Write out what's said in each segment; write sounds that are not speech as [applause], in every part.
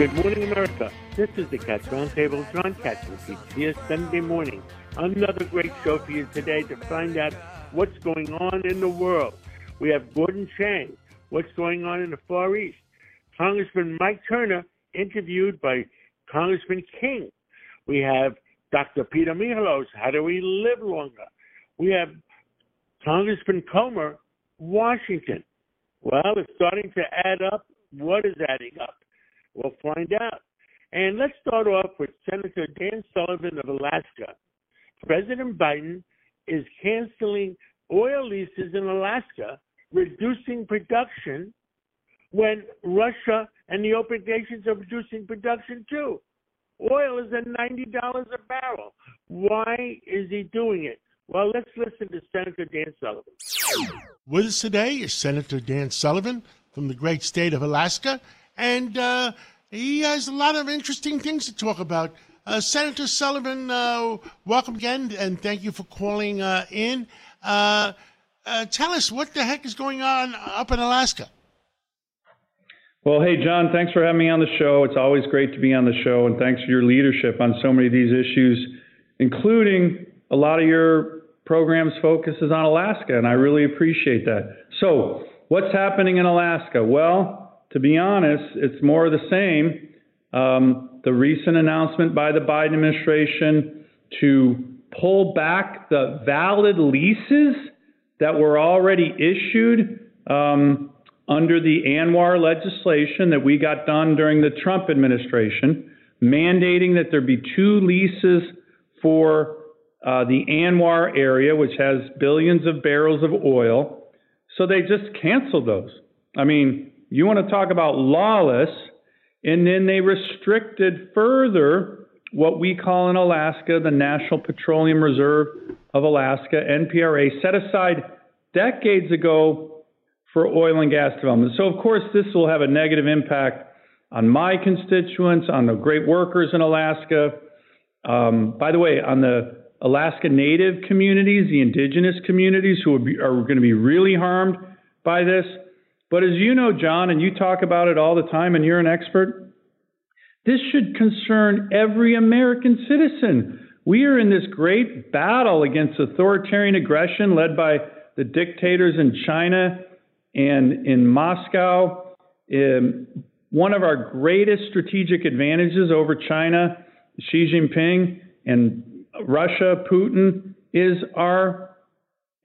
Good morning, America. This is the Cats Roundtable. John Catsimatidis here Sunday morning. Another great show for you today to find out what's going on in the world. We have Gordon Chang, what's going on in the Far East. Congressman Mike Turner, interviewed by Congressman King. We have Dr. Peter Michalos, how do we live longer? We have Congressman Comer, Washington. Well, it's starting to add up. What is adding up? We'll find out. And let's start off with Senator Dan Sullivan of Alaska. President Biden is canceling oil leases in Alaska, reducing production when Russia and the OPEC nations are reducing production too. Oil is at $90 a barrel. Why is he doing it? Well, let's listen to Senator Dan Sullivan. With us today is Senator Dan Sullivan from the great state of Alaska, and uh, he has a lot of interesting things to talk about. Uh, Senator Sullivan, uh, welcome again, and thank you for calling uh, in. Uh, tell us what the heck is going on up in Alaska. Well, hey, John, thanks for having me on the show. It's always great to be on the show, and thanks for your leadership on so many of these issues, including a lot of your program's focuses on Alaska, and I really appreciate that. So, what's happening in Alaska? Well, to be honest, it's more of the same. Um, the recent announcement by the Biden administration to pull back the valid leases that were already issued um, under the ANWR legislation that we got done during the Trump administration, mandating that there be two leases for uh, the ANWR area, which has billions of barrels of oil. So they just canceled those. I mean, you want to talk about lawless, and then they restricted further what we call in Alaska the National Petroleum Reserve of Alaska, NPRA, set aside decades ago for oil and gas development. So, of course, this will have a negative impact on my constituents, on the great workers in Alaska. Um, by the way, on the Alaska Native communities, the indigenous communities who are going to be really harmed by this. But as you know, John, and you talk about it all the time, and you're an expert, this should concern every American citizen. We are in this great battle against authoritarian aggression led by the dictators in China and in Moscow, um, one of our greatest strategic advantages over China, Xi Jinping, and Russia, Putin, is our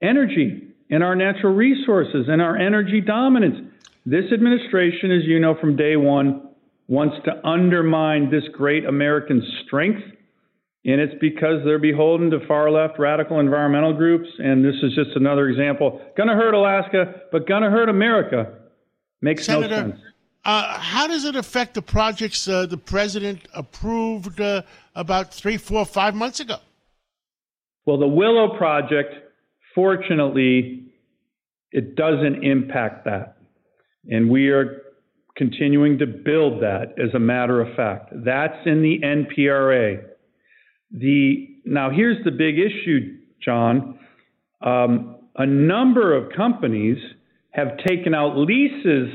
energy and our natural resources and our energy dominance. This administration, as you know from day one, wants to undermine this great American strength and it's because they're beholden to far left radical environmental groups. And this is just another example. Going to hurt Alaska, but going to hurt America. Makes Senator, no sense. Uh, how does it affect the projects uh, the president approved uh, about three, four, five months ago? Well, the Willow Project, fortunately, it doesn't impact that. And we are continuing to build that as a matter of fact. That's in the NPRA. The now here's the big issue, John. Um, a number of companies have taken out leases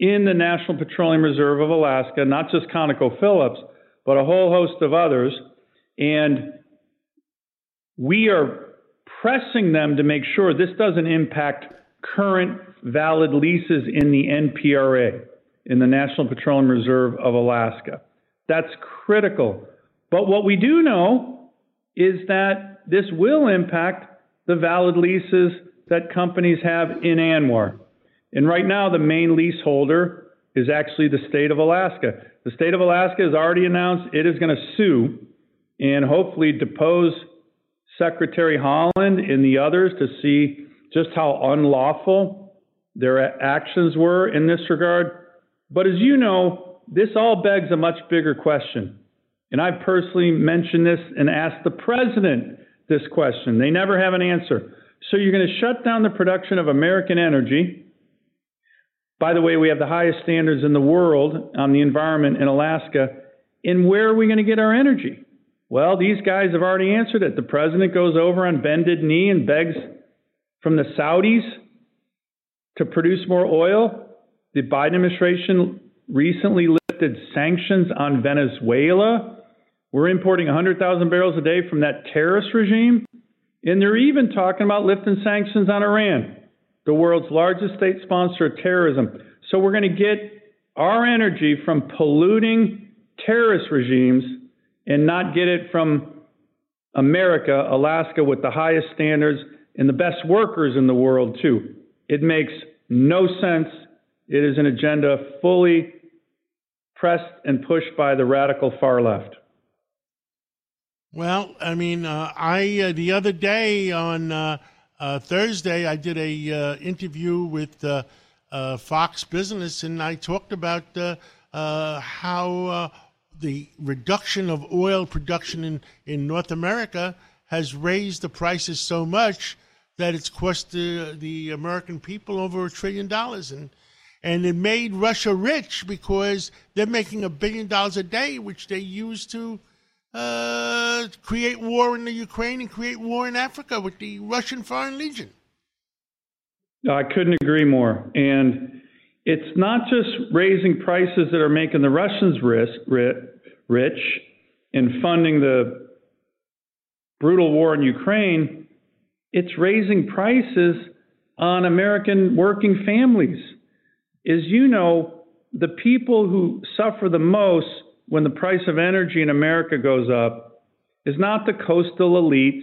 in the National Petroleum Reserve of Alaska, not just ConocoPhillips, but a whole host of others, and we are pressing them to make sure this doesn't impact current valid leases in the NPRA, in the National Petroleum Reserve of Alaska. That's critical but what we do know is that this will impact the valid leases that companies have in ANWR. And right now, the main leaseholder is actually the state of Alaska. The state of Alaska has already announced it is going to sue and hopefully depose Secretary Haaland and the others to see just how unlawful their actions were in this regard. But as you know, this all begs a much bigger question. And I've personally mentioned this and asked the president this question. They never have an answer. So you're going to shut down the production of American energy. By the way, we have the highest standards in the world on the environment in Alaska. And where are we going to get our energy? Well, these guys have already answered it. The president goes over on bended knee and begs from the Saudis to produce more oil. The Biden administration recently lifted sanctions on Venezuela. We're importing 100,000 barrels a day from that terrorist regime. And they're even talking about lifting sanctions on Iran, the world's largest state sponsor of terrorism. So we're going to get our energy from polluting terrorist regimes and not get it from America, Alaska, with the highest standards and the best workers in the world, too. It makes no sense. It is an agenda fully pressed and pushed by the radical far left. Well, I mean, uh, I uh, the other day on uh, uh Thursday I did a uh, interview with uh, Fox Business, and I talked about how the reduction of oil production in, in North America has raised the prices so much that it's cost the, the American people over a trillion dollars. And, and it made Russia rich because they're making a billion dollars a day, which they use to uh, create war in the Ukraine and create war in Africa with the Russian Foreign Legion. I couldn't agree more. And it's not just raising prices that are making the Russians rich and funding the brutal war in Ukraine, it's raising prices on American working families. As you know, the people who suffer the most when the price of energy in America goes up is not the coastal elites,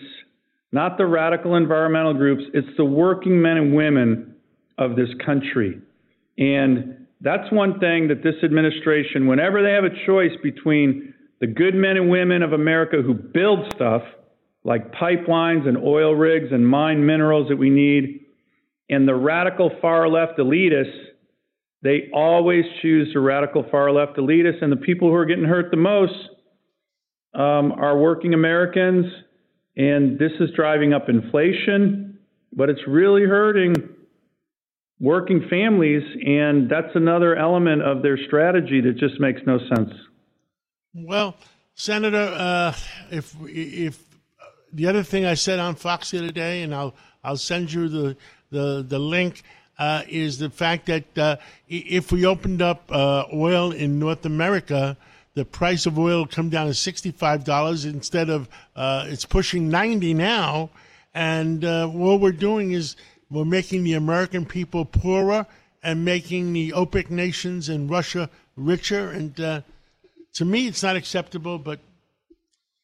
not the radical environmental groups, it's the working men and women of this country. And that's one thing that this administration, whenever they have a choice between the good men and women of America who build stuff like pipelines and oil rigs and mine minerals that we need, and the radical far left elitists, they always choose the radical far left elitists, and the people who are getting hurt the most um, are working Americans, and this is driving up inflation, but it's really hurting working families, and that's another element of their strategy that just makes no sense. Well, Senator, uh, if if the other thing I said on Fox the other day, and I'll I'll send you the the the link. Uh, is the fact that uh, if we opened up uh, oil in North America, the price of oil come down to sixty-five dollars instead of uh, it's pushing ninety now, and what we're doing is we're making the American people poorer and making the OPEC nations and Russia richer, and uh, to me, it's not acceptable, but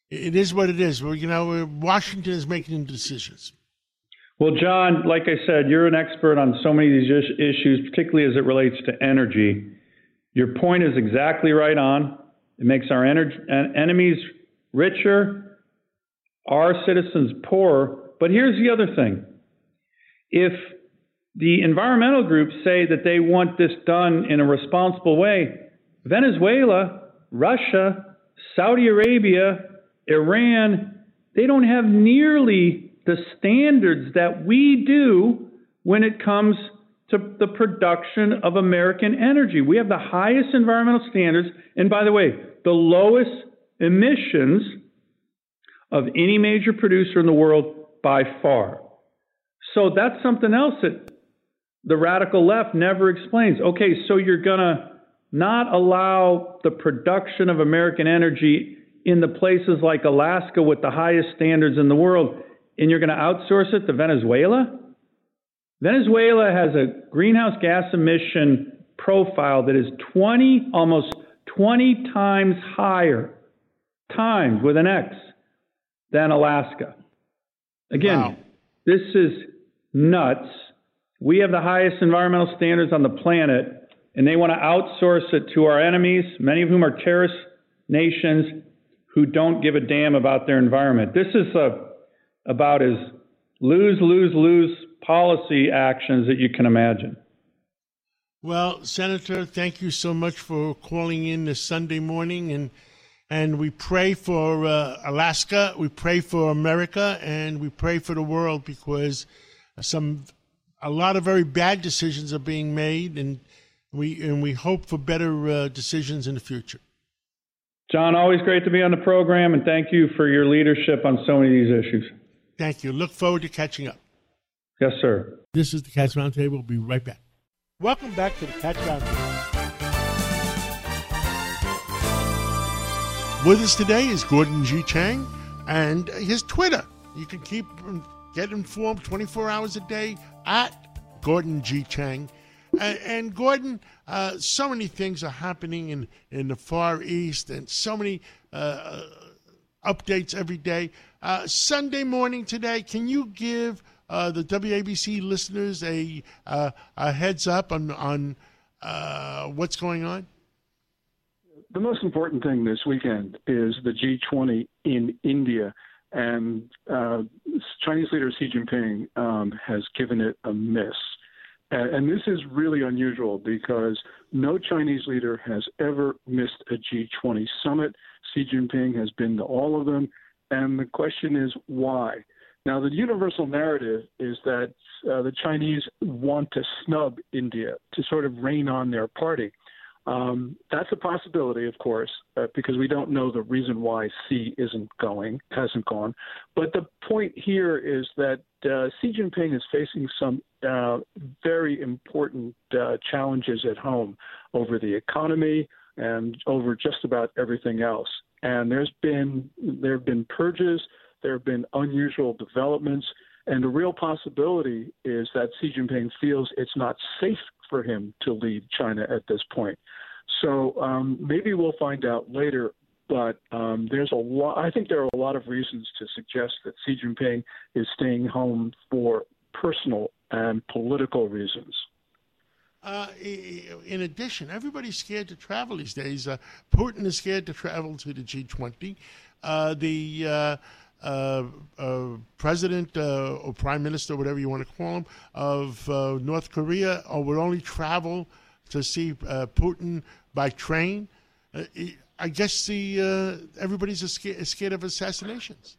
it is what it is. You know, Washington is making decisions. Well, John, like I said, you're an expert on so many of these issues, particularly as it relates to energy. Your point is exactly right on. It makes our energy, enemies richer, our citizens poorer. But here's the other thing if the environmental groups say that they want this done in a responsible way, Venezuela Russia, Saudi Arabia, Iran, they don't have nearly the standards that we do when it comes to the production of American energy. We have the highest environmental standards, and by the way, the lowest emissions of any major producer in the world by far. So that's something else that the radical left never explains. Okay, so you're going to not allow the production of American energy in the places like Alaska with the highest standards in the world, and you're going to outsource it to Venezuela? Venezuela has a greenhouse gas emission profile that is 20, almost 20 times higher, times with an X, than Alaska. Again, wow. this is nuts. We have the highest environmental standards on the planet and they want to outsource it to our enemies, many of whom are terrorist nations who don't give a damn about their environment. This is a, about as lose, lose, lose policy actions that you can imagine. Well, Senator, thank you so much for calling in this Sunday morning, and and we pray for uh, Alaska, we pray for America, and we pray for the world because some a lot of very bad decisions are being made, and we and we hope for better uh, decisions in the future. John, always great to be on the program, and thank you for your leadership on so many of these issues. Thank you. Look forward to catching up. Yes, sir. This is the Cats Roundtable. We'll be right back. Welcome back to the Cats Roundtable. With us today is Gordon G. Chang and his Twitter. You can keep get informed 24 hours a day at Gordon G. Chang. And, and Gordon, uh, so many things are happening in, in the Far East and so many uh, updates every day. Uh, Sunday morning today, can you give uh, the WABC listeners a, uh, a heads up on, on uh, what's going on? The most important thing this weekend is the G20 in India. And Chinese leader Xi Jinping um, has given it a miss. And this is really unusual because no Chinese leader has ever missed a G20 summit. Xi Jinping has been to all of them. And the question is why? Now, the universal narrative is that uh, the Chinese want to snub India to sort of rain on their party. Um, that's a possibility, of course, uh, because we don't know the reason why Xi isn't going, hasn't gone. But the point here is that uh, Xi Jinping is facing some uh, very important uh, challenges at home over the economy and over just about everything else. And there's been there have been purges, there have been unusual developments, and the real possibility is that Xi Jinping feels it's not safe for him to lead China at this point. So um, maybe we'll find out later. But um, there's a lot. I think there are a lot of reasons to suggest that Xi Jinping is staying home for personal and political reasons. Uh, in addition, everybody's scared to travel these days. Uh, Putin is scared to travel to the G20. Uh, the uh, uh, uh, president or prime minister, whatever you want to call him, of North Korea or would only travel to see Putin by train. I guess the everybody's scared, scared of assassinations.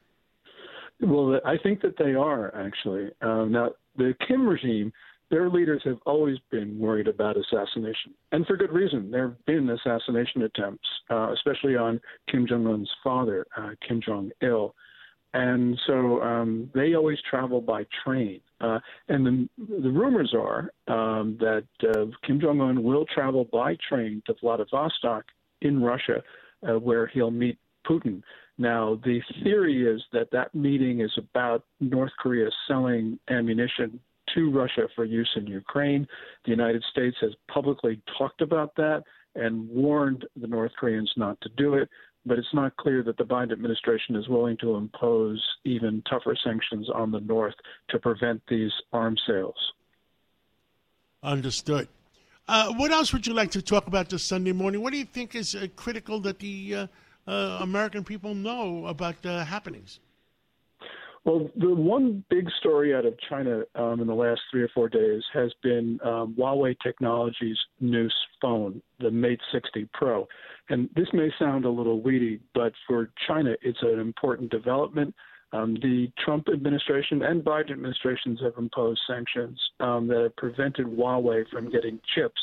Well, I think that they are actually. now, the Kim regime their leaders have always been worried about assassination, and for good reason. There have been assassination attempts, uh, especially on Kim Jong Un's father, uh, Kim Jong Il, and so um, they always travel by train. Uh, and the, the rumors are um, that uh, Kim Jong Un will travel by train to Vladivostok in Russia, uh, where he'll meet Putin. Now, the theory is that that meeting is about North Korea selling ammunition to Russia for use in Ukraine. The United States has publicly talked about that and warned the North Koreans not to do it, but it's not clear that the Biden administration is willing to impose even tougher sanctions on the North to prevent these arms sales. Understood. Uh, what else would you like to talk about this Sunday morning? What do you think is uh, critical that the uh, uh American people know about the happenings? Well, the one big story out of China um, in the last three or four days has been um, Huawei Technologies' new phone, the Mate 60 Pro. And this may sound a little weedy, but for China, it's an important development. Um, the Trump administration and Biden administrations have imposed sanctions um, that have prevented Huawei from getting chips.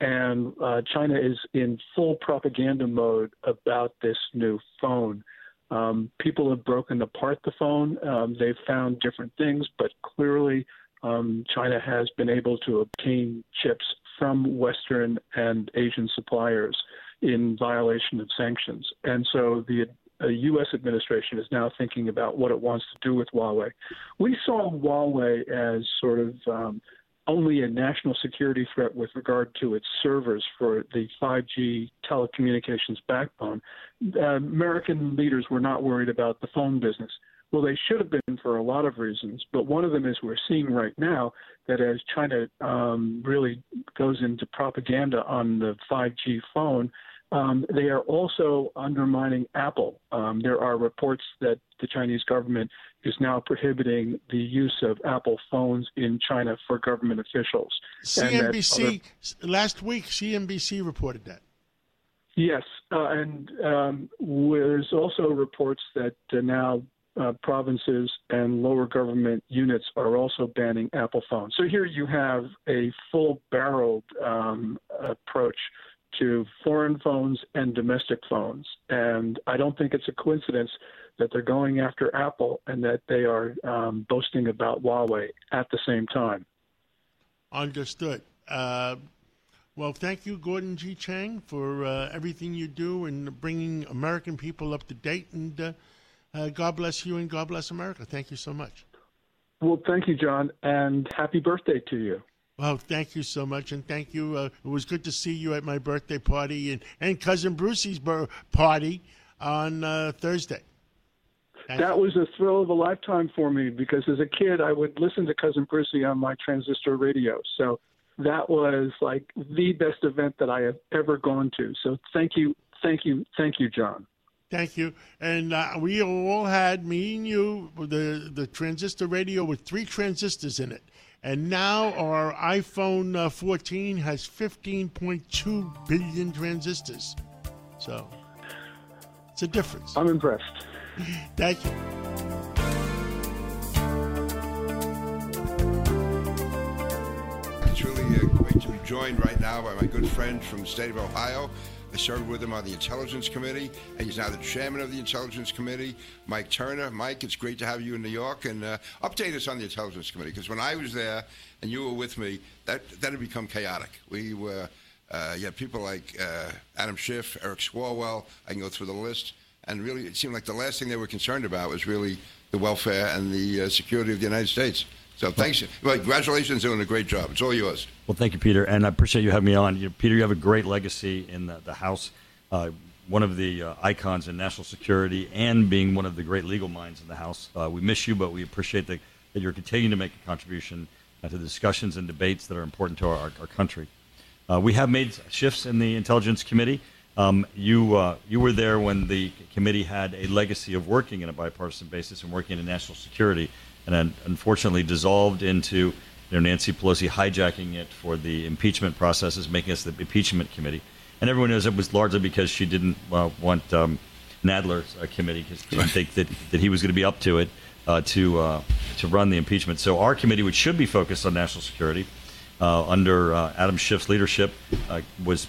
And uh, China is in full propaganda mode about this new phone. Um, people have broken apart the phone. Um, they've found different things, but clearly um, China has been able to obtain chips from Western and Asian suppliers in violation of sanctions. And so the uh, U.S. administration is now thinking about what it wants to do with Huawei. We saw Huawei as sort of um, only a national security threat with regard to its servers for the 5G telecommunications backbone. Uh, American leaders were not worried about the phone business. Well, they should have been for a lot of reasons, but one of them is we're seeing right now that as China um, really goes into propaganda on the 5G phone, Um, they are also undermining Apple. Um, there are reports that the Chinese government is now prohibiting the use of Apple phones in China for government officials. CNBC other... last week, CNBC reported that. Yes, uh, and um, there's also reports that uh, now uh, provinces and lower government units are also banning Apple phones. So here you have a full barreled um, approach to foreign phones and domestic phones. And I don't think it's a coincidence that they're going after Apple and that they are um, boasting about Huawei at the same time. Understood. Uh, well, thank you, Gordon G. Chang, for uh, everything you do and bringing American people up to date. And uh, uh God bless you and God bless America. Thank you so much. Well, thank you, John, and happy birthday to you. Well, thank you so much, and thank you. Uh, it was good to see you at my birthday party and, and cousin Brucie's bar- party on uh, Thursday. Thank that you. was a thrill of a lifetime for me because as a kid I would listen to cousin Brucie on my transistor radio. So that was like the best event that I have ever gone to. So thank you, thank you, thank you, John. Thank you. And uh, we all had me and you the the transistor radio with three transistors in it. And now our iPhone uh, 14 has 15.2 billion transistors. So it's a difference. I'm impressed. [laughs] Thank you. It's really uh, great to be joined right now by my good friend from the state of Ohio, I served with him on the Intelligence Committee, and he's now the chairman of the Intelligence Committee. Mike Turner. Mike, it's great to have you in New York, and uh, update us on the Intelligence Committee because when I was there and you were with me, that that had become chaotic. We were. Uh, you had people like uh, Adam Schiff, Eric Swalwell. I can go through the list. And really, it seemed like the last thing they were concerned about was really the welfare and the uh, security of the United States. So thanks. Well, congratulations on doing a great job. It's all yours. Well, thank you, Peter, and I appreciate you having me on. You know, Peter, you have a great legacy in the, the House, uh, one of the uh, icons in national security, and being one of the great legal minds in the House. Uh, we miss you, but we appreciate the, that you're continuing to make a contribution uh, to the discussions and debates that are important to our, our country. Uh, we have made shifts in the Intelligence Committee. Um, you uh, you were there when the committee had a legacy of working in a bipartisan basis and working in national security and unfortunately dissolved into you know, Nancy Pelosi hijacking it for the impeachment processes, making us the impeachment committee. And everyone knows it was largely because she didn't uh, want um, Nadler's uh, committee because she didn't think that, that he was going to be up to it uh, to uh, to run the impeachment. So our committee, which should be focused on national security, uh, under uh, Adam Schiff's leadership, was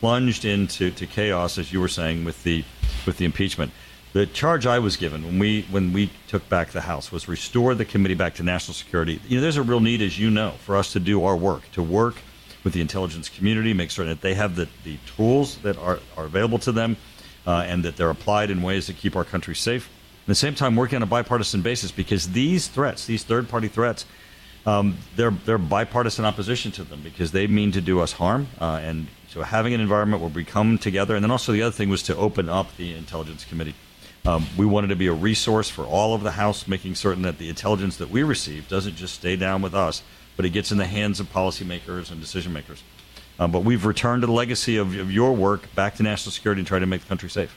plunged into to chaos, as you were saying, with the with the impeachment. The charge I was given when we when we took back the House was restore the committee back to national security. You know, there's a real need, as you know, for us to do our work, to work with the intelligence community, make certain that they have the, the tools that are, are available to them, uh, and that they're applied in ways that keep our country safe. At the same time, working on a bipartisan basis because these threats, these third party threats, um, they're, they're bipartisan opposition to them because they mean to do us harm. Uh, and so having an environment where we come together, and then also the other thing was to open up the Intelligence Committee um, we wanted to be a resource for all of the House, making certain that the intelligence that we receive doesn't just stay down with us, but it gets in the hands of policymakers and decision makers. Um, but we've returned to the legacy of, of, your work back to national security and trying to make the country safe.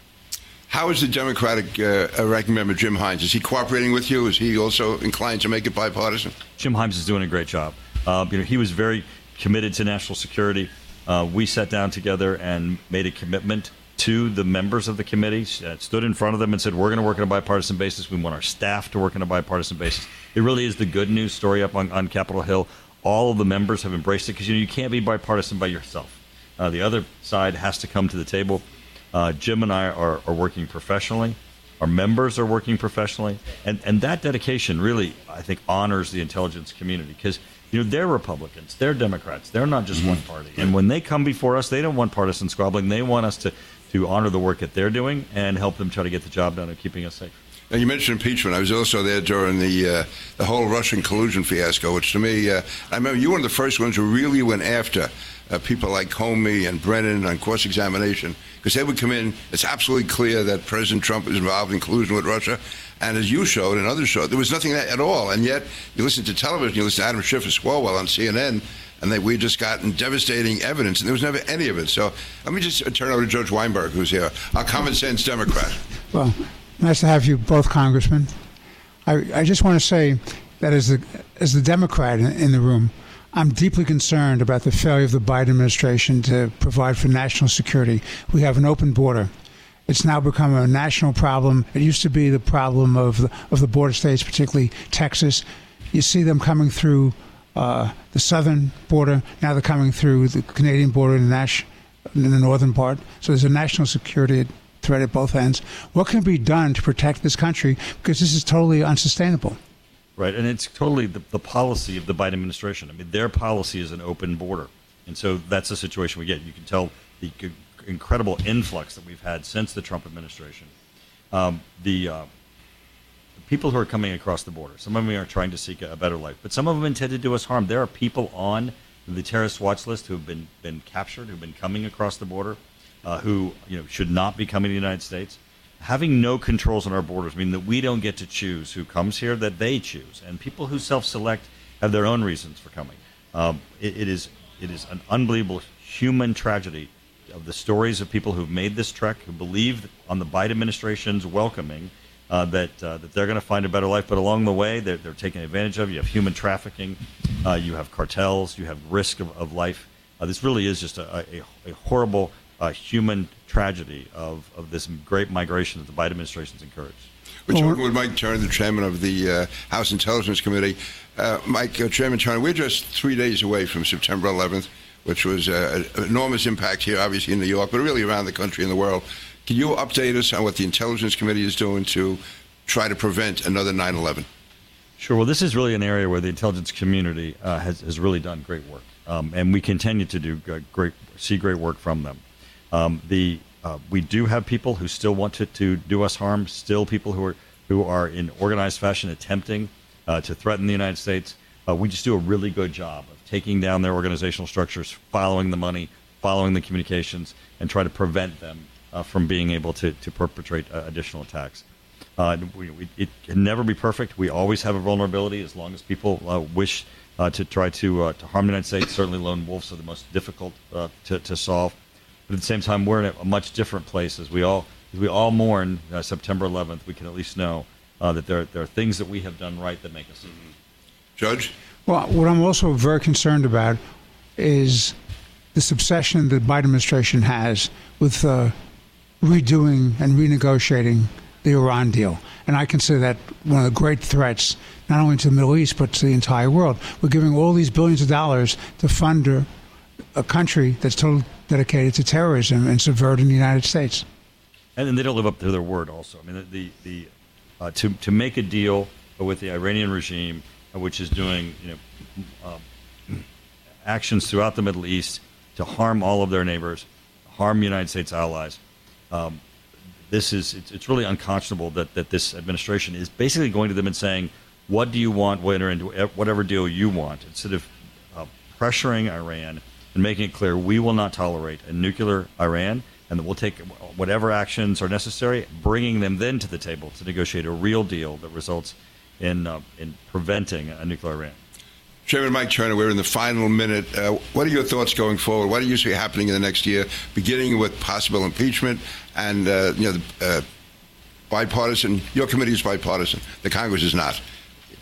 How is the Democratic uh, ranking member Jim Himes? Is he cooperating with you? Is he also inclined to make it bipartisan? Jim Himes is doing a great job. Uh, you know, he was very committed to national security. Uh, we sat down together and made a commitment to the members of the committee, uh, stood in front of them and said, We're going to work on a bipartisan basis. We want our staff to work on a bipartisan basis. It really is the good news story up on, on Capitol Hill. All of the members have embraced it because you know you can't be bipartisan by yourself. Uh, the other side has to come to the table. Uh, Jim and I are, are working professionally. Our members are working professionally, and and that dedication really, I think, honors the intelligence community because you know they're Republicans, they're Democrats, they're not just mm-hmm. one party. And when they come before us, they don't want partisan squabbling. They want us to to honor the work that they're doing and help them try to get the job done of keeping us safe. Now you mentioned impeachment. I was also there during the uh, the whole Russian collusion fiasco, which to me, uh, I remember you were one of the first ones who really went after uh, people like Comey and Brennan on cross examination because they would come in. It's absolutely clear that President Trump is involved in collusion with Russia, and as you showed and others showed, there was nothing at all. And yet, you listen to television, you listen to Adam Schiff and Swalwell on CNN, and that we just gotten devastating evidence, and there was never any of it. So let me just turn over to Judge Weinberg, who's here, a common sense Democrat. Well, nice to have you both, Congressman. I, I just want to say that as the as the Democrat in, in the room, I'm deeply concerned about the failure of the Biden administration to provide for national security. We have an open border. It's now become a national problem. It used to be the problem of the, of the border states, particularly Texas. You see them coming through uh, the southern border. Now they're coming through the Canadian border in the, Nash, in the northern part. So there's a national security threat at both ends. What can be done to protect this country? Because this is totally unsustainable. Right, and it's totally the, the policy of the Biden administration. I mean, their policy is an open border, and so that's the situation we get. You can tell the incredible influx that we've had since the Trump administration. Um, the, uh, people who are coming across the border, some of them are trying to seek a, better life, but some of them intend to do us harm. There are people on the terrorist watch list who have been been captured, who've been coming across the border, uh, who you know should not be coming to the United States having no controls on our borders mean that we don't get to choose who comes here, that they choose. And people who self-select have their own reasons for coming. Um, it, it is it is an unbelievable human tragedy of the stories of people who've made this trek, who believe on the Biden administration's welcoming uh, that uh, that they're going to find a better life, but along the way they're, they're taken advantage of. You have human trafficking, uh, you have cartels, you have risk of, of life. Uh, this really is just a, a, a horrible uh, human tragedy of, of this great migration that the Biden administration's encouraged. We're talking with Mike Turner, the chairman of the uh, House Intelligence Committee. Uh, Mike, uh, Chairman Turner, we're just three days away from September 11th, which was uh, an enormous impact here, obviously in New York, but really around the country and the world. Can you update us on what the Intelligence Committee is doing to try to prevent another 9 11? Sure. Well, this is really an area where the intelligence community uh, has, has really done great work, um, and we continue to do great, see great work from them. Um, the uh, we do have people who still want to, to do us harm, still people who are who are in organized fashion attempting uh, to threaten the United States. Uh, we just do a really good job of taking down their organizational structures, following the money, following the communications, and try to prevent them uh, from being able to, to perpetrate uh, additional attacks. Uh, we, we, it can never be perfect. We always have a vulnerability as long as people wish to try to, to harm the United States. Certainly, lone wolves are the most difficult to, to solve. But at the same time, we're in a much different place as we all as we all mourn uh, September 11th. We can at least know uh, that there there are things that we have done right that make us. Judge. Well, what I'm also very concerned about is this obsession that the Biden administration has with uh, redoing and renegotiating the Iran deal. And I consider that one of the great threats, not only to the Middle East, but to the entire world. We're giving all these billions of dollars to fund a, country that's totally dedicated to terrorism and subverting the United States. And then they don't live up to their word. Also, I mean, the the uh, to to make a deal with the Iranian regime, which is doing you know uh, actions throughout the Middle East to harm all of their neighbors, harm United States allies. Um, this is it's, it's, really unconscionable that, that this administration is basically going to them and saying, "What do you want? We'll enter into whatever deal you want," instead of uh, pressuring Iran and making it clear we will not tolerate a nuclear Iran and that we'll take whatever actions are necessary, bringing them then to the table to negotiate a real deal that results in, uh, in preventing a nuclear Iran. Chairman Mike Turner, we're in the final minute. Uh, what are your thoughts going forward? What do you see happening in the next year, beginning with possible impeachment and uh, you know the, uh, bipartisan? Your committee is bipartisan. The Congress is not.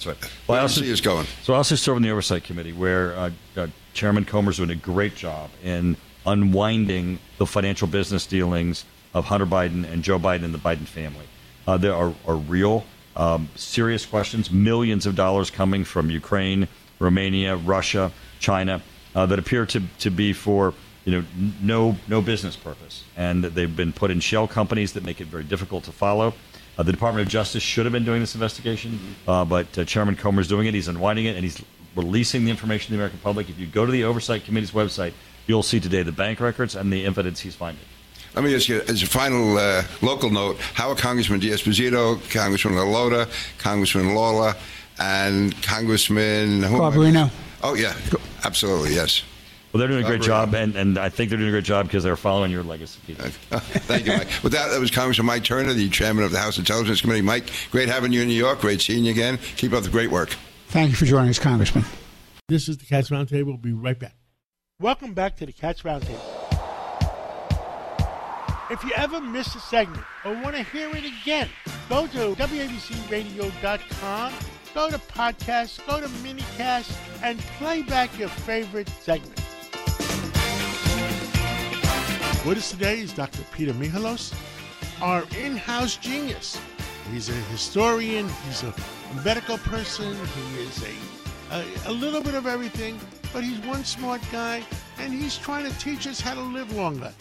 Right. Well, I also, see us going. So I also serve on the oversight committee, where uh, uh, Chairman Comer's doing a great job in unwinding the financial business dealings of Hunter Biden and Joe Biden and the Biden family. Uh, there are, are real, um, serious questions, millions of dollars coming from Ukraine, Romania, Russia, China, uh, that appear to, to be for you know no no business purpose, and they've been put in shell companies that make it very difficult to follow. Uh, the Department of Justice should have been doing this investigation, uh, but uh, Chairman Comer is doing it. He's unwinding it, and he's releasing the information to the American public. If you go to the Oversight Committee's website, you'll see today the bank records and the evidence he's finding. Let me ask you, as a final uh, local note, how are Congressman D'Esposito, Congressman LaLota, Congressman Lawler, and Congressman... Garbarino. Oh, yeah, absolutely, yes. Well, they're doing a great job, and, and I think they're doing a great job because they're following your legacy. [laughs] Thank you, Mike. With that, that was Congressman Mike Turner, the chairman of the House Intelligence Committee. Mike, great having you in New York. Great seeing you again. Keep up the great work. Thank you for joining us, Congressman. This is the Cats Roundtable. We'll be right back. Welcome back to the Cats Roundtable. If you ever miss a segment or want to hear it again, go to WABCRadio.com, go to podcasts, go to minicast, and play back your favorite segment. With us today is Dr. Peter Michalos, our in-house genius. He's a historian, he's a medical person, he is a, a, a little bit of everything, but he's one smart guy, and he's trying to teach us how to live longer.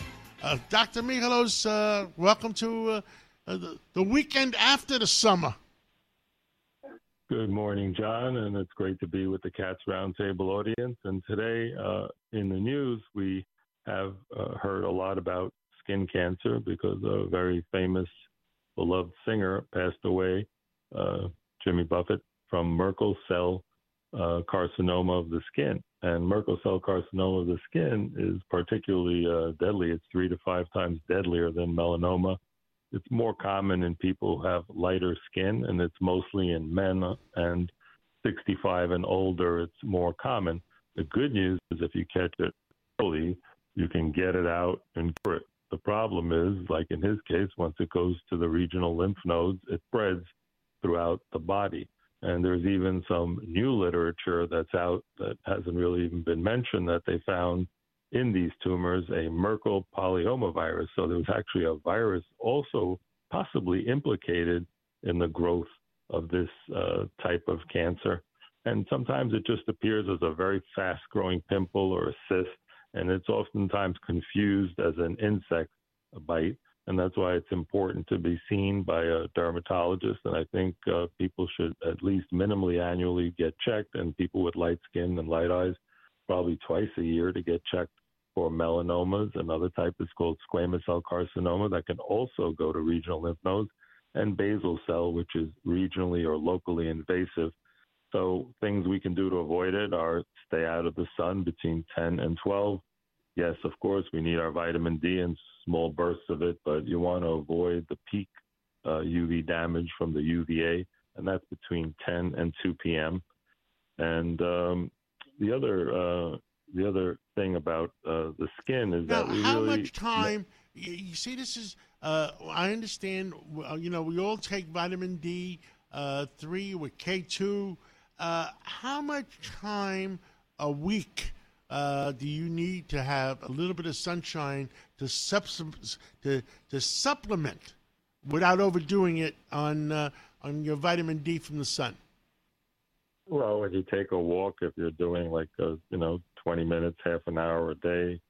Uh, Dr. Michalos, uh, welcome to uh, uh, the, the weekend after the summer. Good morning, John, and it's great to be with the Cats Roundtable audience. And today uh, in the news, we have uh, heard a lot about skin cancer because a very famous, beloved singer passed away, uh, Jimmy Buffett, from Merkel cell uh, carcinoma of the skin. And Merkel cell carcinoma of the skin is particularly uh, deadly. It's three to five times deadlier than melanoma it's more common in people who have lighter skin, and it's mostly in men and 65 and older. It's more common. The good news is if you catch it early, you can get it out and cure it. The problem is, like in his case, once it goes to the regional lymph nodes, it spreads throughout the body. And there's even some new literature that's out that hasn't really even been mentioned that they found in these tumors a Merkel polyomavirus. So there was actually a virus also possibly implicated in the growth of this uh, type of cancer. And sometimes it just appears as a very fast growing pimple or a cyst, and it's oftentimes confused as an insect bite. And that's why it's important to be seen by a dermatologist. And I think uh, people should at least minimally annually get checked, and people with light skin and light eyes probably twice a year to get checked for melanomas. Another type is called squamous cell carcinoma that can also go to regional lymph nodes, and basal cell, which is regionally or locally invasive. So things we can do to avoid it are stay out of the sun between 10 and 12. Yes, of course, we need our vitamin D and small bursts of it, but you want to avoid the peak uh, UV damage from the UVA, and that's between 10 and 2 p.m. And um, the other uh, the other thing about uh, the skin is now, that we how really much time? You, you see, this is. Uh, I understand. You know, we all take vitamin D uh, three with K two. Uh, how much time a week uh, do you need to have a little bit of sunshine to subs- to to supplement without overdoing it on uh, on your vitamin D from the sun? Well, when you take a walk, if you're doing like a, you know 20 minutes, half an hour a day,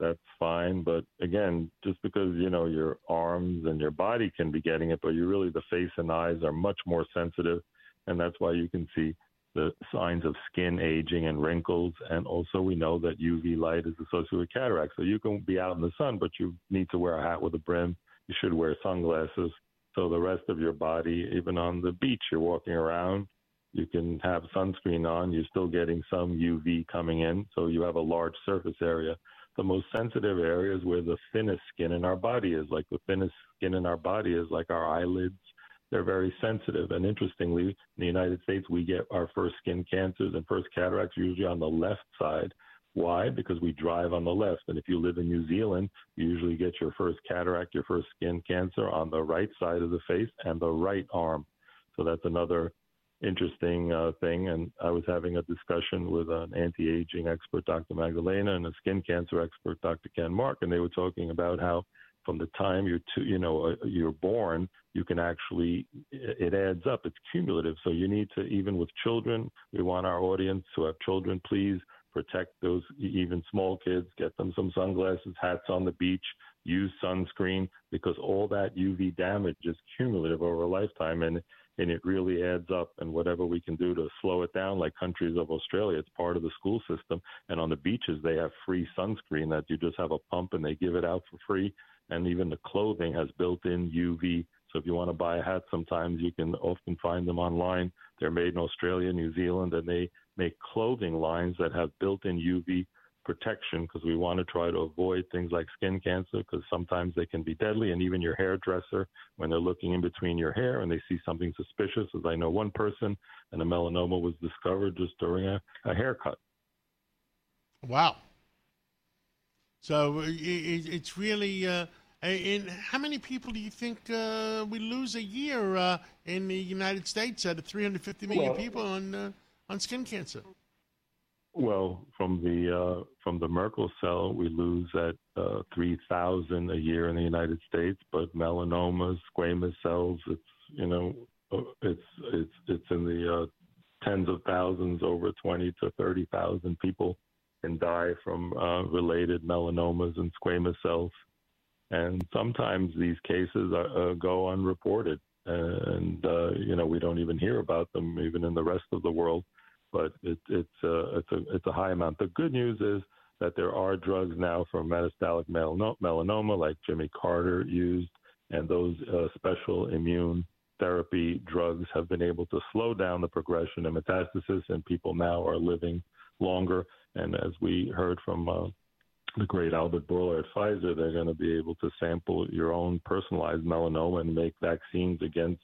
that's fine. But again, just because you know your arms and your body can be getting it, but you really the face and eyes are much more sensitive, and that's why you can see the signs of skin aging and wrinkles. And also, we know that UV light is associated with cataracts. So you can be out in the sun, but you need to wear a hat with a brim. You should wear sunglasses. So the rest of your body, even on the beach, you're walking around, you can have sunscreen on. You're still getting some UV coming in, so you have a large surface area. The most sensitive area is where the thinnest skin in our body is. Like the thinnest skin in our body is like our eyelids. They're very sensitive. And interestingly, in the United States, we get our first skin cancers and first cataracts usually on the left side. Why? Because we drive on the left. And if you live in New Zealand, you usually get your first cataract, your first skin cancer on the right side of the face and the right arm. So that's another interesting uh, thing. And I was having a discussion with an anti-aging expert, Dr. Magdalena, and a skin cancer expert, Dr. Ken Mark, and they were talking about how from the time you're to, you know uh, you're born, you can actually it adds up. It's cumulative. So you need to even with children, we want our audience to have children. Please protect those even small kids. Get them some sunglasses, hats on the beach. Use sunscreen because all that UV damage is cumulative over a lifetime, and and it really adds up. And whatever we can do to slow it down, like countries of Australia, it's part of the school system. And on the beaches, they have free sunscreen that you just have a pump and they give it out for free. And even the clothing has built in UV. So if you want to buy a hat, sometimes you can often find them online. They're made in Australia, New Zealand, and they make clothing lines that have built in UV protection because we want to try to avoid things like skin cancer because sometimes they can be deadly. And even your hairdresser, when they're looking in between your hair and they see something suspicious, as I know one person, and a melanoma was discovered just during a, a haircut. Wow. So it, it's really. Uh, in how many people do you think uh, we lose a year uh, in the United States out of 350 million Well- people on uh, on skin cancer? Well, from the uh, from the Merkel cell, we lose at uh, three thousand a year in the United States. But melanomas, squamous cells, it's you know, uh, it's it's it's in the uh, tens of thousands, over twenty to thirty thousand people can die from uh, related melanomas and squamous cells. And sometimes these cases uh, uh, go unreported, and uh, you know we don't even hear about them, even in the rest of the world but it, it's a it's a it's a high amount. The good news is that there are drugs now for metastatic melanoma, like Jimmy Carter used, and those uh, special immune therapy drugs have been able to slow down the progression and metastasis, and people now are living longer. And as we heard from uh, the great Albert Bourla at Pfizer, they're going to be able to sample your own personalized melanoma and make vaccines against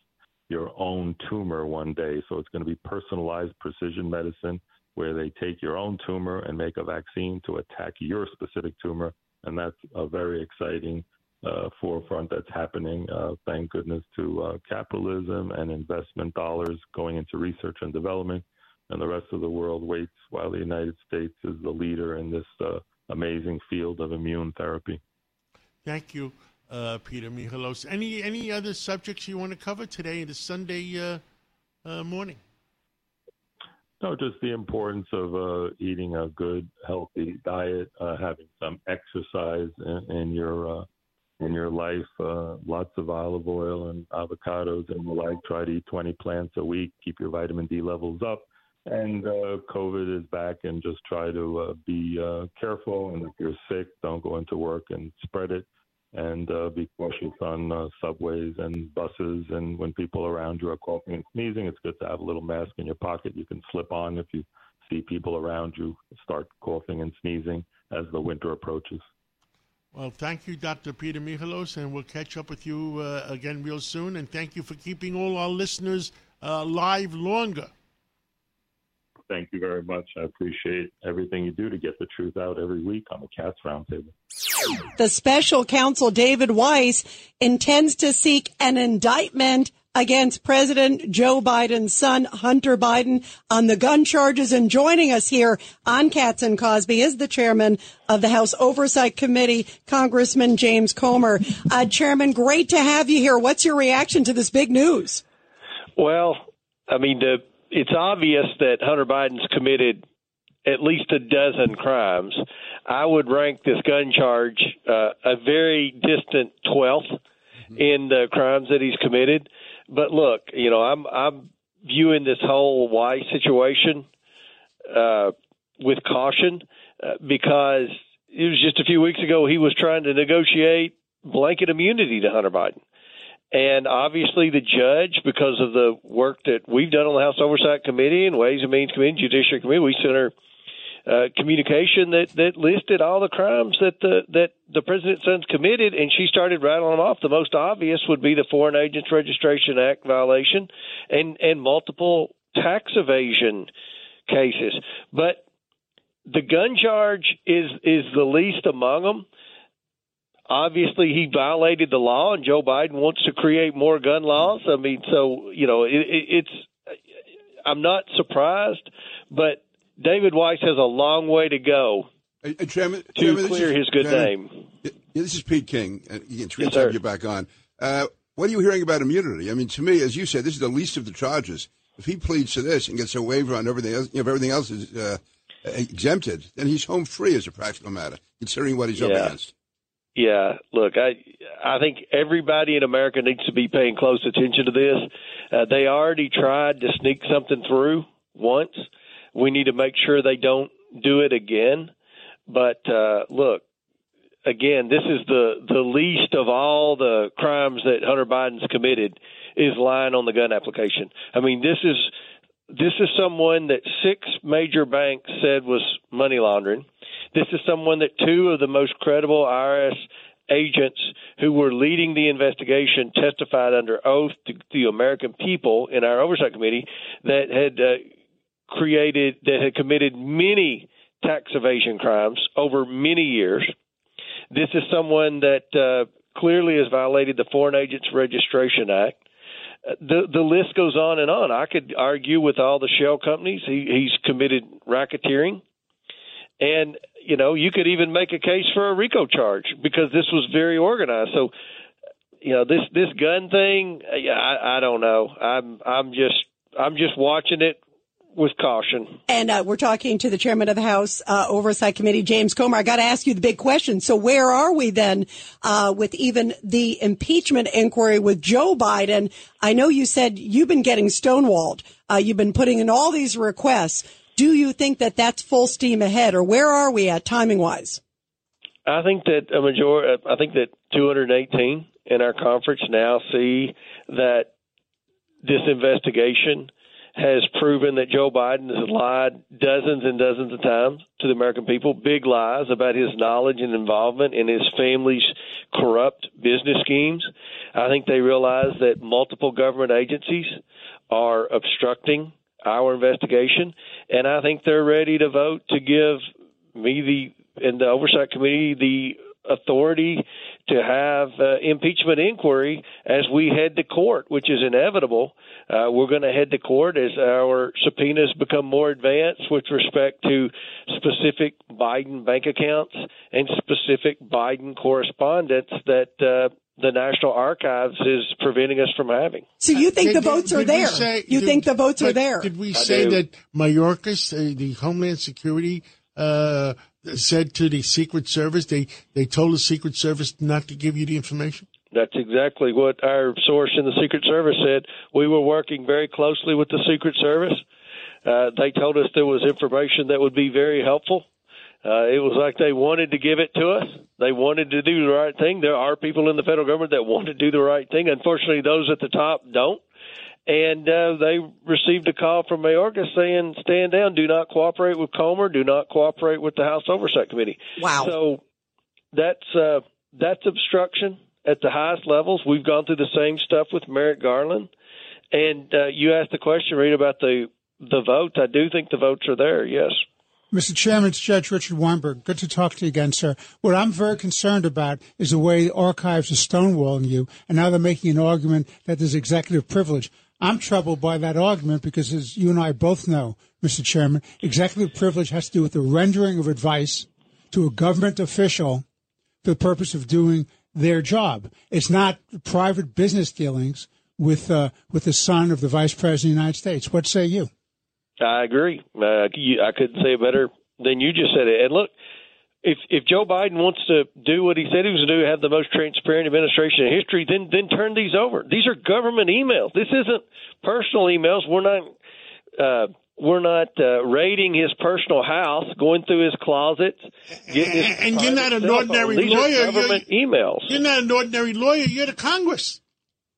your own tumor one day. So it's going to be personalized precision medicine where they take your own tumor and make a vaccine to attack your specific tumor. And that's a very exciting uh, forefront that's happening. Uh, thank goodness to uh, capitalism and investment dollars going into research and development. And the rest of the world waits while the United States is the leader in this uh, amazing field of immune therapy. Thank you, uh, Peter Michalos. Any any other subjects you want to cover today, this Sunday uh, uh, morning? No, just the importance of uh, eating a good, healthy diet, having some exercise in, in your in your life. Uh, lots of olive oil and avocados and the like. Try to eat 20 plants a week. Keep your vitamin D levels up. And uh, COVID is back, and just try to uh, be careful. And if you're sick, don't go into work and spread it. And uh, be cautious on uh, subways and buses. And when people around you are coughing and sneezing, it's good to have a little mask in your pocket you can slip on if you see people around you start coughing and sneezing as the winter approaches. Well, thank you, Dr. Peter Michalos, and we'll catch up with you uh, again real soon. And thank you for keeping all our listeners uh, live longer. Thank you very much. I appreciate everything you do to get the truth out every week on the Cats Roundtable. The special counsel David Weiss intends to seek an indictment against President Joe Biden's son, Hunter Biden, on the gun charges. And joining us here on Cats and Cosby is the chairman of the House Oversight Committee, Congressman James Comer. Uh, chairman, great to have you here. What's your reaction to this big news? Well, I mean, the, it's obvious that Hunter Biden's committed at least a dozen crimes. I would rank this gun charge uh, a very distant 12th in the crimes that he's committed. But look, you know, I'm I'm viewing this whole Weiss situation uh, with caution uh, because it was just a few weeks ago he was trying to negotiate blanket immunity to Hunter Biden. And obviously, the judge, because of the work that we've done on the House Oversight Committee and Ways and Means Committee, and Judiciary Committee, we sent her uh, communication that, that listed all the crimes that the that the president's son's committed, and she started rattling them off. The most obvious would be the Foreign Agents Registration Act violation, and and multiple tax evasion cases. But the gun charge is is the least among them. Obviously, he violated the law, and Joe Biden wants to create more gun laws. I mean, so you know, it, it, it's. I'm not surprised, but David Weiss has a long way to go Uh, uh, Chairman, to Chairman, clear is- his good Chairman, name. Yeah, this is Pete King. And it's great Yes, to have you back on. Uh, what are you hearing about immunity? I mean, to me, as you said, this is the least of the charges. If he pleads to this and gets a waiver on everything else, you know, if everything else is uh, exempted, then he's home free as a practical matter, considering what he's up against. Yeah, look, I I think everybody in America needs to be paying close attention to this. Uh, they already tried to sneak something through once. We need to make sure they don't do it again. But uh, look, again, this is the the least of all the crimes that Hunter Biden's committed is lying on the gun application. I mean, this is this is someone that six major banks said was money laundering. This is someone that two of the most credible IRS agents who were leading the investigation testified under oath to the American people in our oversight committee that had uh, created, that had committed many tax evasion crimes over many years. This is someone that uh, clearly has violated the Foreign Agents Registration Act. The the list goes on and on. I could argue with all the shell companies. He, he's committed racketeering, and you know you could even make a case for a RICO charge because this was very organized. So, you know this this gun thing. I, I don't know. I'm I'm just I'm just watching it with caution. And uh, we're talking to the chairman of the House uh, Oversight Committee, James Comer. I got to ask you the big question. So where are we then uh, with even the impeachment inquiry with Joe Biden? I know you said you've been getting stonewalled. Uh, you've been putting in all these requests. Do you think that that's full steam ahead, or where are we at timing wise? I think that a majority. I think that 218 in our conference now see that this investigation has proven that Joe Biden has lied dozens and dozens of times to the American people, big lies about his knowledge and involvement in his family's corrupt business schemes. I think they realize that multiple government agencies are obstructing our investigation, and I think they're ready to vote to give me the and the oversight committee the authority to have uh, impeachment inquiry as we head to court, which is inevitable. Uh, we're going to head to court as our subpoenas become more advanced with respect to specific Biden bank accounts and specific Biden correspondence that uh, the National Archives is preventing us from having. So you think Did- the votes did are we there? say- you did- think the votes are there? Did we say that Mayorkas, uh, the Homeland Security, uh, said to the Secret Service they they told the Secret Service not to give you the information? That's exactly what our source in the Secret Service said. We were working very closely with the Secret Service. Uh, they told us there was information that would be very helpful. Uh, it was like they wanted to give it to us. They wanted to do the right thing. There are people in the federal government that want to do the right thing. Unfortunately, those at the top don't. And uh, they received a call from Mayorkas saying, "Stand down. Do not cooperate with Comer. Do not cooperate with the House Oversight Committee." Wow. So that's uh, that's obstruction at the highest levels. We've gone through the same stuff with Merrick Garland. And uh, you asked the question, Rita, about the the votes. I do think the votes are there. Yes. Mr. Chairman, it's Judge Richard Weinberg. Good to talk to you again, sir. What I'm very concerned about is the way the archives are stonewalling you, and now they're making an argument that there's executive privilege. I'm troubled by that argument because, as you and I both know, Mr. Chairman, executive privilege has to do with the rendering of advice to a government official for the purpose of doing their job. It's not private business dealings with uh, with the son of the Vice President of the United States. What say you? I agree. Uh, you, I couldn't say it better than you just said it. And look, if if Joe Biden wants to do what he said he was going to do, have the most transparent administration in history, then then turn these over. These are government emails. This isn't personal emails. We're not. Uh, we're not uh, raiding his personal house, going through his closets, getting his And you're not an ordinary These are lawyer. You're- government emails. You're not an ordinary lawyer. You're the Congress.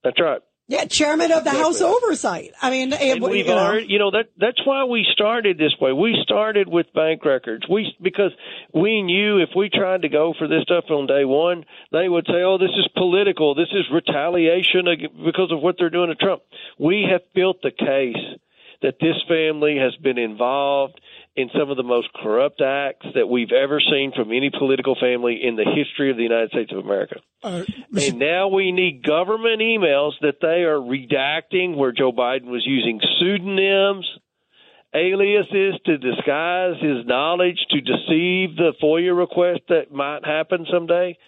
That's right. Yeah, chairman of the House Oversight. I mean, And we've you know, already, you know, that that's why we started this way. We started with bank records. We because we knew if we tried to go for this stuff on day one, they would say, "Oh, this is political. This is retaliation because of what they're doing to Trump." We have built the case that this family has been involved in some of the most corrupt acts that we've ever seen from any political family in the history of the United States of America. Uh, And now we need government emails that they are redacting where Joe Biden was using pseudonyms, aliases to disguise his knowledge, to deceive the FOIA request that might happen someday.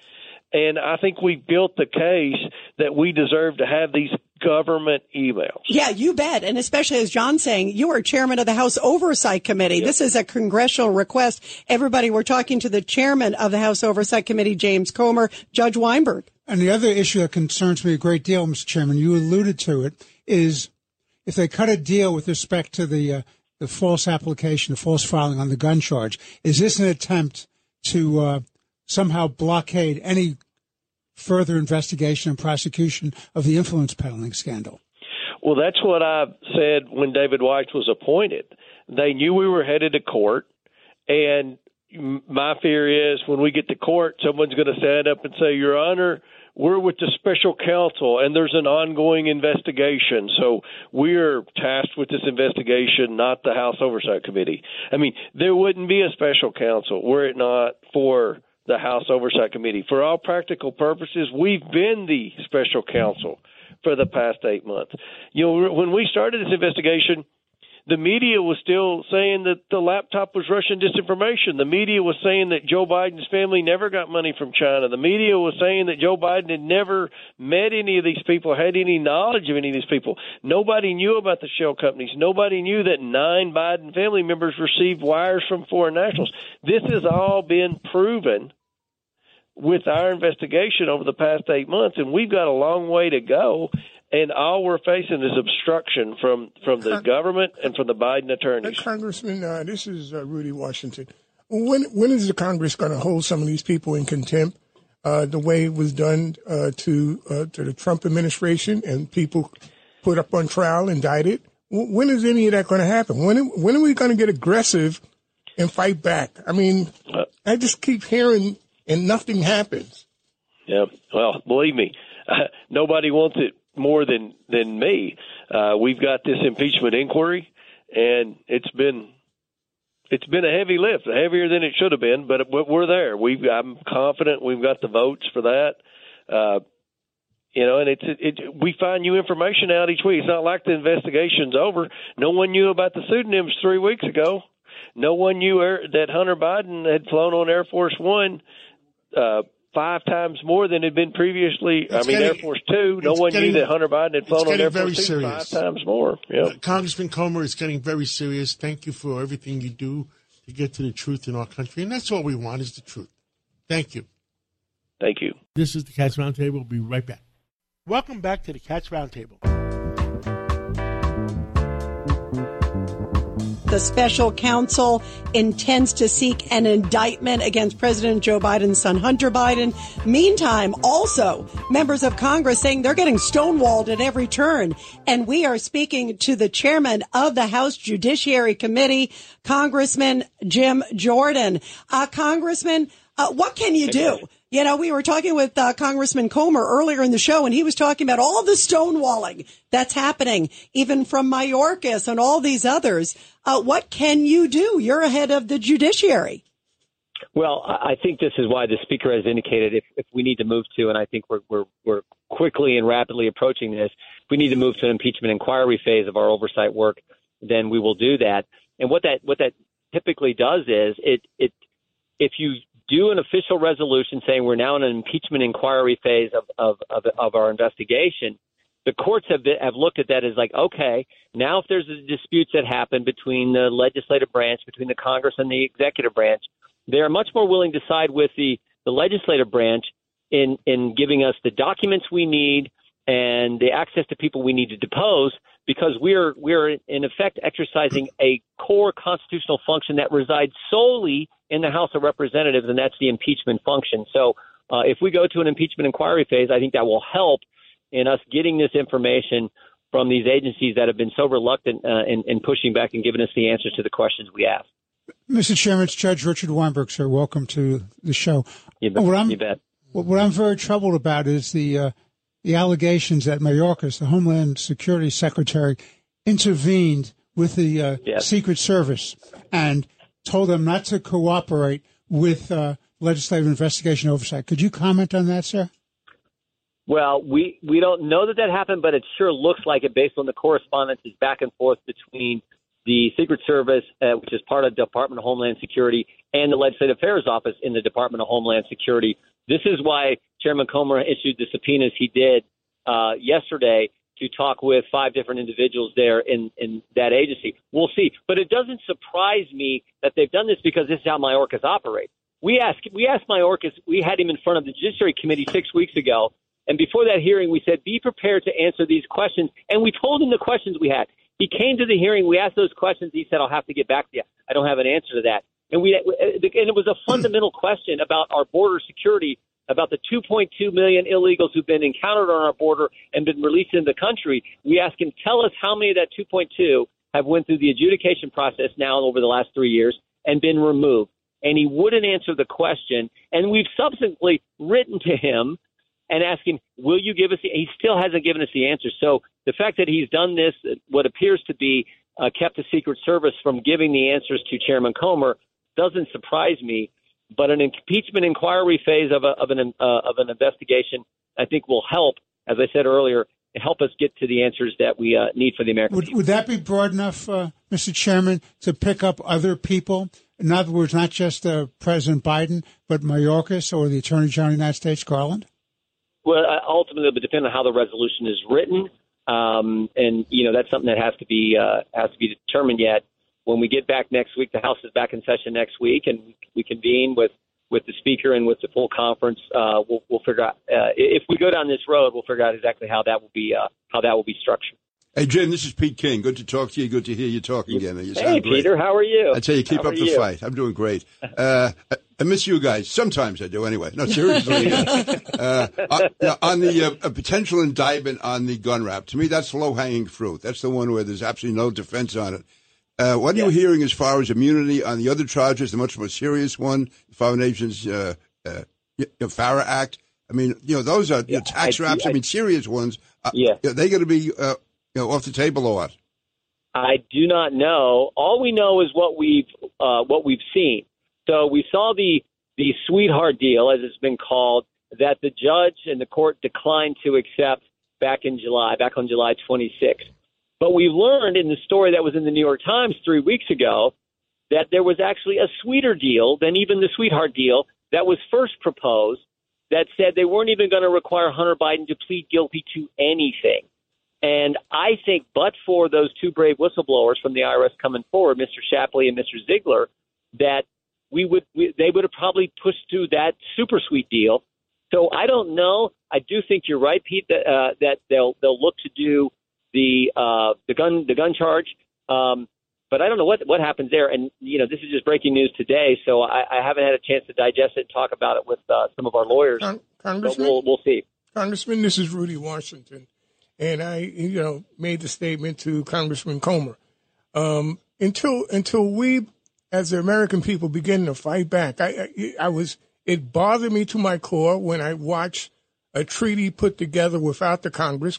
And I think we built the case that we deserve to have these government emails. Yeah, you bet. And especially as John's saying, you are chairman of the House Oversight Committee. This is a congressional request. Everybody, we're talking to the chairman of the House Oversight Committee, James Comer, Judge Weinberg. And the other issue that concerns me a great deal, Mr. Chairman, you alluded to it, is if they cut a deal with respect to the uh, the false application, the false filing on the gun charge, is this an attempt to uh, somehow blockade any further investigation and prosecution of the influence peddling scandal? Well, that's what I said when David Weiss was appointed. They knew we were headed to court, and my fear is when we get to court, someone's going to stand up and say, Your Honor, we're with the special counsel and there's an ongoing investigation. So we're tasked with this investigation, not the House Oversight Committee. I mean, there wouldn't be a special counsel were it not for the House Oversight Committee. For all practical purposes, we've been the special counsel for the past eight months. You know, when we started this investigation, the media was still saying that the laptop was Russian disinformation. The media was saying that Joe Biden's family never got money from China. The media was saying that Joe Biden had never met any of these people, had any knowledge of any of these people. Nobody knew about the shell companies. Nobody knew that nine Biden family members received wires from foreign nationals. This has all been proven with our investigation over the past eight months, and we've got a long way to go and all we're facing is obstruction from from the government and from the Biden attorneys. Uh, Congressman, uh, this is uh, Rudy Washington. When when is the Congress going to hold some of these people in contempt, uh, the way it was done uh, to uh, to the Trump administration and people put up on trial, indicted? W- When is any of that going to happen? When when are we going to get aggressive and fight back? I mean, I just keep hearing and nothing happens. Yeah, well, believe me, [laughs] nobody wants it more than than me. Uh, we've got this impeachment inquiry, and it's been it's been a heavy lift, heavier than it should have been, but we're there. We've I'm confident we've got the votes for that. Uh, you know, and it's it, it. We find new information out each week. It's not like the investigation's over. No one knew about the pseudonyms three weeks ago. No one knew that Hunter Biden had flown on Air Force One. Uh, five times more than it had been previously. It's I mean, getting- Air Force Two. No one getting- knew that Hunter Biden had flown on getting Air very Force Two serious. five times more. Yeah. Uh, Congressman Comer is getting very serious. Thank you for everything you do to get to the truth in our country, and that's all we want is the truth. Thank you. Thank you. This is the Cats Roundtable. We'll be right back. Welcome back to the Cats Roundtable. The special counsel intends to seek an indictment against President Joe Biden's son, Hunter Biden. Meantime, also, members of Congress saying they're getting stonewalled at every turn. And we are speaking to the chairman of the House Judiciary Committee, Congressman Jim Jordan. Uh, Congressman, uh, what can you do? You know, we were talking with uh, Congressman Comer earlier in the show, and he was talking about all the stonewalling that's happening, even from Mayorkas and all these others. Uh, what can you do? You're ahead of the judiciary. Well, I think this is why the speaker has indicated if, if we need to move to, and I think we're, we're, we're quickly and rapidly approaching this, if we need to move to an impeachment inquiry phase of our oversight work, then we will do that. And what that, what that typically does is it, it, if you do an official resolution saying we're now in an impeachment inquiry phase of, of, of, of our investigation, the courts have been, have looked at that as like, okay, now if there's a disputes that happen between the legislative branch, between the Congress and the executive branch, they are much more willing to side with the, the legislative branch in, in giving us the documents we need and the access to people we need to depose because we're we're in effect exercising a core constitutional function that resides solely in the House of Representatives, and that's the impeachment function. So, uh, if we go to an impeachment inquiry phase, I think that will help in us getting this information from these agencies that have been so reluctant uh, in, in pushing back and giving us the answers to the questions we ask. Mr. Chairman, it's Judge Richard Weinberg, sir. Welcome to the show. You bet. What I'm, you bet. What I'm very troubled about is the uh, the allegations that Mayorkas, the Homeland Security Secretary, intervened with the uh, Yes. Secret Service and told them not to cooperate with uh, legislative investigation oversight. Could you comment on that, sir? Well, we we don't know that that happened, but it sure looks like it based on the correspondences back and forth between the Secret Service, uh, which is part of the Department of Homeland Security, and the Legislative Affairs Office in the Department of Homeland Security. This is why Chairman Comer issued the subpoenas he did uh, yesterday to talk with five different individuals there in, in that agency. We'll see. But it doesn't surprise me that they've done this because this is how Mayorkas operates. We asked we asked Mayorkas, we had him in front of the Judiciary Committee six weeks ago, and before that hearing, we said, be prepared to answer these questions. And we told him the questions we had. He came to the hearing. We asked those questions. He said, I'll have to get back to you. I don't have an answer to that. And we, and it was a fundamental question about our border security, about the 2.2 million illegals who've been encountered on our border and been released into the country. We asked him, tell us how many of that 2.2 have went through the adjudication process now over the last three years and been removed. and he wouldn't answer the question. And we've subsequently written to him and asked him, "Will you give us?" The, he still hasn't given us the answer. So the fact that he's done this, what appears to be uh, kept the Secret Service from giving the answers to Chairman Comer, doesn't surprise me. But an impeachment inquiry phase of, a, of an uh, of an investigation, I think, will help. As I said earlier, help us get to the answers that we uh, need for the American Would, people. would that be broad enough, uh, Mr. Chairman, to pick up other people? In other words, not just uh, President Biden, but Mayorkas or the Attorney General of the United States, Garland? Well, uh, ultimately, it would depend on how the resolution is written, um, and you know that's something that has to be uh, has to be determined yet. When we get back next week, the House is back in session next week, and we convene with with the speaker and with the full conference. Uh, we'll, we'll figure out uh, if we go down this road. We'll figure out exactly how that will be uh, how that will be structured. Hey, Jim, this is Pete King. Good to talk to you. Good to hear you talking again. You Hey. Peter, how are you? I tell you, keep How up the you? fight. I'm doing great. Uh, I- I miss you guys. Sometimes I do, anyway. No, seriously. [laughs] uh, uh, on the uh, a potential indictment on the gun rap, to me, that's low hanging fruit. That's the one where there's absolutely no defense on it. Uh, what are you hearing as far as immunity on the other charges, the much more serious one, the Foreign Nations uh, uh, FARA Act? I mean, you know, those are you know, tax I- raps. I, I- mean, serious ones. Uh, Yeah. Are they going to be uh, you know, off the table or what? I do not know. All we know is what we've uh, what we've seen. So we saw the the sweetheart deal, as it's been called, that the judge and the court declined to accept back in July, back on July 26th. But we learned in the story that was in the New York Times three weeks ago that there was actually a sweeter deal than even the sweetheart deal that was first proposed that said they weren't even going to require Hunter Biden to plead guilty to anything. And I think, but for those two brave whistleblowers from the IRS coming forward, Mr. Shapley and Mr. Ziegler, that we would we, they would have probably pushed through that super sweet deal. So I don't know. I do think you're right, Pete, that uh, that they'll they'll look to do the uh, the gun the gun charge. Um, but I don't know what what happens there. And you know, this is just breaking news today, so I, I haven't had a chance to digest it and talk about it with uh, some of our lawyers. Con- but Congressman? we'll we'll see. Congressman, this is Rudy Washington, and I, you know, made the statement to Congressman Comer. Um, until until we, as the American people, begin to fight back, I, I, I was. It bothered me to my core when I watched a treaty put together without the Congress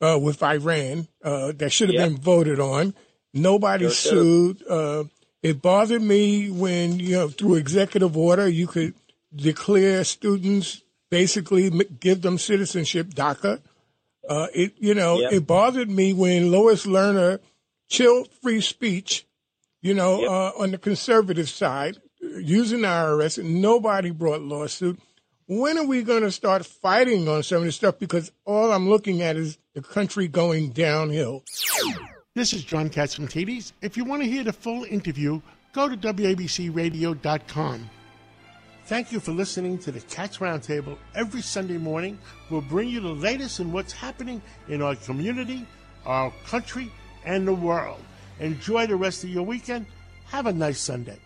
uh, with Iran uh, that should have Yeah. been voted on. Nobody Sure sued. Uh, it bothered me when you know through executive order you could declare students basically give them citizenship DACA. Uh, it you know Yep. it bothered me when Lois Lerner chilled free speech. You know uh, on the conservative side uh, using the IRS and nobody brought lawsuit. When are we going to start fighting on some of this stuff? Because all I'm looking at is the country going downhill. This is John Catsimatidis. If you want to hear the full interview, go to WABCRadio.com. Thank you for listening to the Cats Roundtable every Sunday morning. We'll bring you the latest in what's happening in our community, our country, and the world. Enjoy the rest of your weekend. Have a nice Sunday.